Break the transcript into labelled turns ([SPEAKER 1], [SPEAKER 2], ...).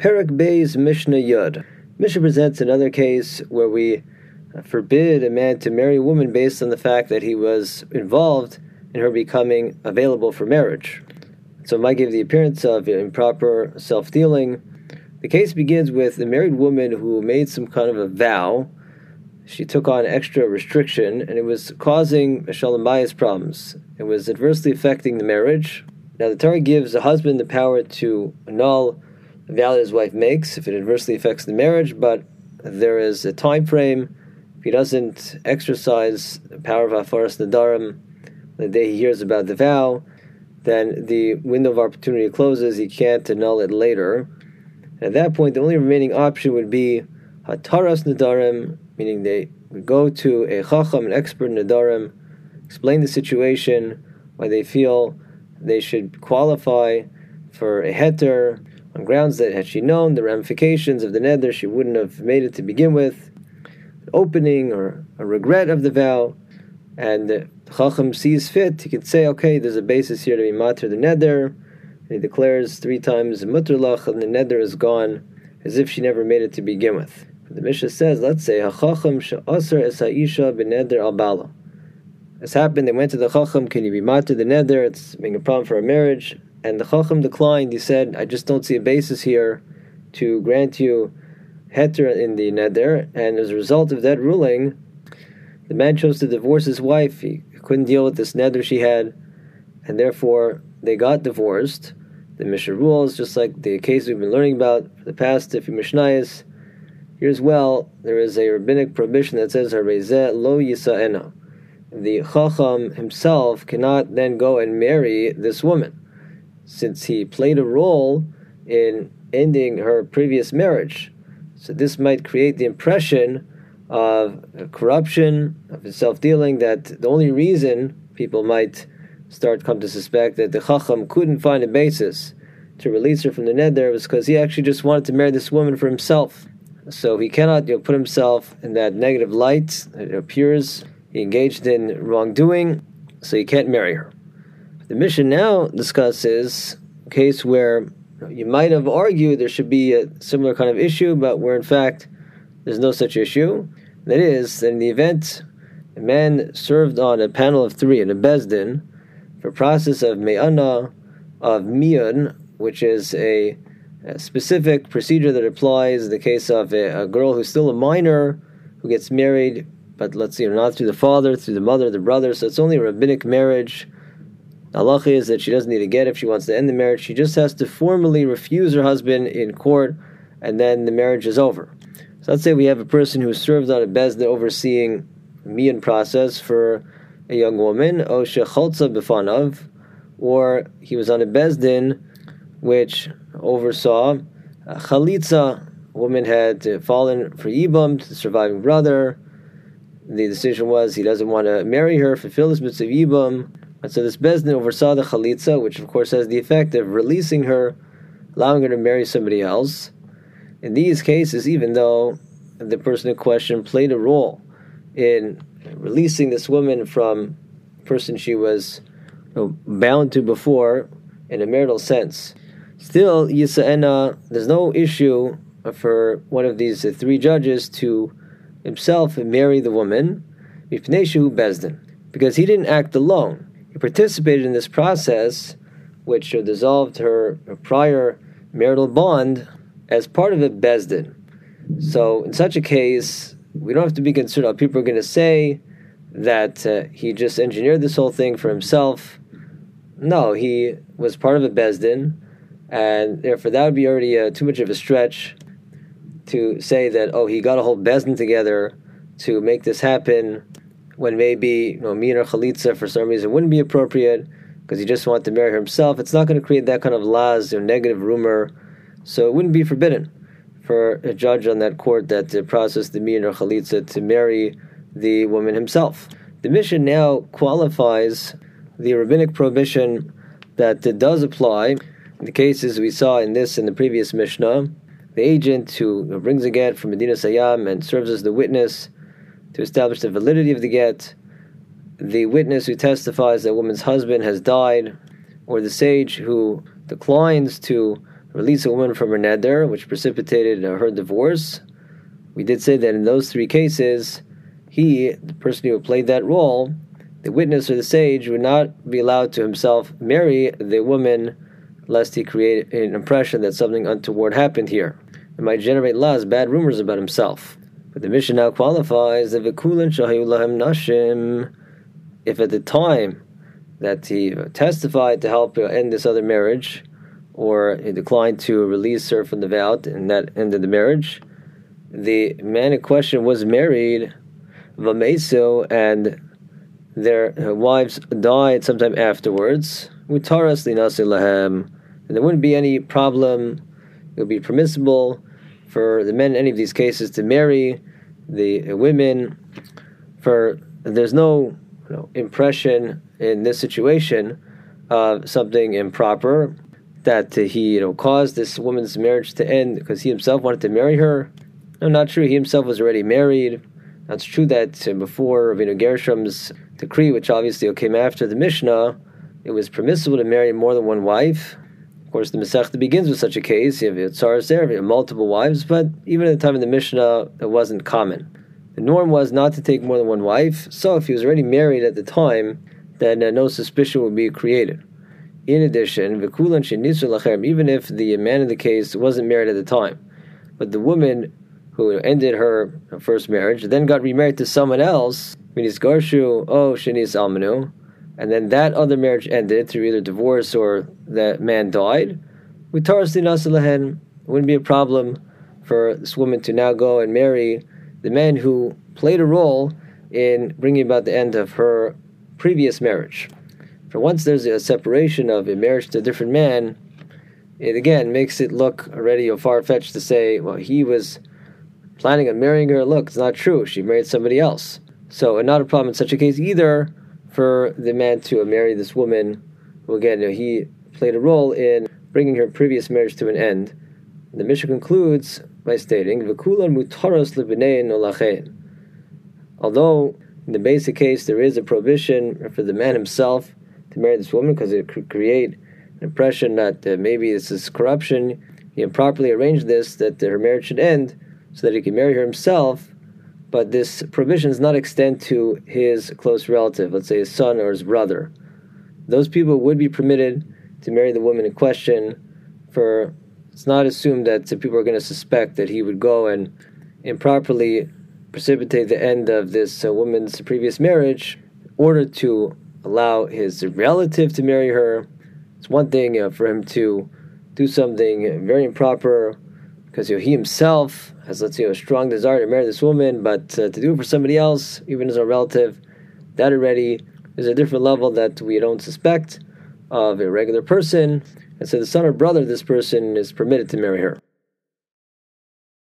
[SPEAKER 1] Perek Beis Mishnah Yud. Mishnah presents another case where we forbid a man to marry a woman based on the fact that he was involved in her becoming available for marriage. So it might give the appearance of improper self dealing. The case begins with a married woman who made some kind of a vow. She took on extra restriction and it was causing Shalom Bayis problems. It was adversely affecting the marriage. Now, the Torah gives the husband the power to annul that his wife makes if it adversely affects the marriage, but there is a time frame. If he doesn't exercise the power of Hafaras Nedarim the day he hears about the vow, then the window of opportunity closes. He can't annul it later. And at that point, the only remaining option would be Hataras Nedarim, meaning they would go to a Chacham, an expert Nedarim, explain the situation, why they feel they should qualify for a heter, on grounds that had she known the ramifications of the neder, she wouldn't have made it to begin with. An opening or a regret of the vow, and Chacham sees fit, he could say, okay, there's a basis here to be matter the neder, and he declares three times mutar lach, and the neder is gone, as if she never made it to begin with. The Mishnah says, let's say, Hachacham she'asar es ha'isha b'neder al. This happened, they went to the Chacham, can you be matter the neder? It's being a problem for a marriage. And the Chacham declined. He said, I just don't see a basis here to grant you heter in the neder. And as a result of that ruling, the man chose to divorce his wife. He couldn't deal with this neder she had, and therefore they got divorced. The Mishnah rules, just like the case we've been learning about for the past few Mishnayos. Here as well, there is a rabbinic prohibition that says, Harezeh lo yisa'ena. The Chacham himself cannot then go and marry this woman since he played a role in ending her previous marriage. So this might create the impression of corruption, of self-dealing, that the only reason people might start come to suspect that the Chacham couldn't find a basis to release her from the neder was because he actually just wanted to marry this woman for himself. So he cannot you know, put himself in that negative light. It appears he engaged in wrongdoing, so he can't marry her. The Mishnah now discusses a case where you might have argued there should be a similar kind of issue, but where in fact there's no such issue. That is, that in the event a man served on a panel of three in a Beis Din for process of me'ana, of mi'un, which is a, a, specific procedure that applies in the case of a, a, girl who's still a minor who gets married, but let's see, not through the father, through the mother, the brother, so it's only a rabbinic marriage Allah is that she doesn't need to get if she wants to end the marriage. She just has to formally refuse her husband in court, and then the marriage is over. So let's say we have a person who served on a beis din overseeing mi'un process for a young woman, o shecholza bifanav, or he was on a beis din which oversaw a chalitza. A woman had fallen for yibum to the surviving brother. The decision was he doesn't want to marry her, fulfill his mitzvah yibum and so this Beis Din oversaw the Chalitza, which of course has the effect of releasing her, allowing her to marry somebody else. In these cases, even though the person in question played a role in releasing this woman from the person she was you know, bound to before in a marital sense, still, Yisa'ena, uh, there's no issue for one of these three judges to himself marry the woman, Beis Din, because he didn't act alone participated in this process, which dissolved her, prior marital bond as part of a beis din. So, in such a case, we don't have to be concerned how people are going to say that uh, he just engineered this whole thing for himself. No, he was part of a beis din, and therefore that would be already uh, too much of a stretch to say that oh he got a whole beis din together to make this happen when maybe you know chalitza for some reason wouldn't be appropriate because he just wanted to marry her himself. It's not going to create that kind of laz or negative rumor, so it wouldn't be forbidden for a judge on that court that to process the or chalitza to marry the woman himself. The Mishnah now qualifies the rabbinic prohibition that does apply in the cases we saw in this and the previous Mishnah. The agent who brings a get from Medinas Hayam and serves as the witness to establish the validity of the get, the witness who testifies that a woman's husband has died, or the sage who declines to release a woman from her neder, which precipitated her divorce. We did say that in those three cases, he, the person who played that role, the witness or the sage, would not be allowed to himself marry the woman lest he create an impression that something untoward happened here. It might generate las, bad rumors about himself. But the Mishnah now qualifies that v'kulan shahayulahem nashim. If at the time that he testified to help end this other marriage, or he declined to release her from the vow, and that ended the marriage, the man in question was married, vameso, and their wives died sometime afterwards. Utaras linasi lahem, and there wouldn't be any problem. It would be permissible for the men in any of these cases to marry the women. For there's no you know, impression in this situation of something improper that he you know caused this woman's marriage to end because he himself wanted to marry her. No, not true. He himself was already married. That's true that before Rabbeinu Gershom's decree, which obviously came after the Mishnah, it was permissible to marry more than one wife. Of course, the Masechta begins with such a case. You have tzaras there, you have multiple wives, but even at the time of the Mishnah, it wasn't common. The norm was not to take more than one wife, so if he was already married at the time, then uh, no suspicion would be created. In addition, even if the man in the case wasn't married at the time, but the woman who ended her first marriage then got remarried to someone else, Minis Garshu, oh Shinis Almanu, and then that other marriage ended through either divorce or that man died, with Taras it wouldn't be a problem for this woman to now go and marry the man who played a role in bringing about the end of her previous marriage. For once there's a separation of a marriage to a different man, it again makes it look already far fetched to say, well, he was planning on marrying her. Look, it's not true. She married somebody else. So, not a problem in such a case either for the man to marry this woman, who again, you know, he played a role in bringing her previous marriage to an end. The Mishnah concludes by stating, "V'kulan mutaros lebenein Although in the basic case there is a prohibition for the man himself to marry this woman because it could create an impression that uh, maybe this is corruption. He improperly arranged this that her marriage should end so that he can marry her himself but this provision does not extend to his close relative, let's say his son or his brother. Those people would be permitted to marry the woman in question, for it's not assumed that people are going to suspect that he would go and improperly precipitate the end of this uh, woman's previous marriage in order to allow his relative to marry her. It's one thing for him to do something very improper because you know, he himself has, let's say, a strong desire to marry this woman, but uh, to do it for somebody else, even as a relative, that already is a different level that we don't suspect of a regular person. And so the son or brother of this person is permitted to marry her.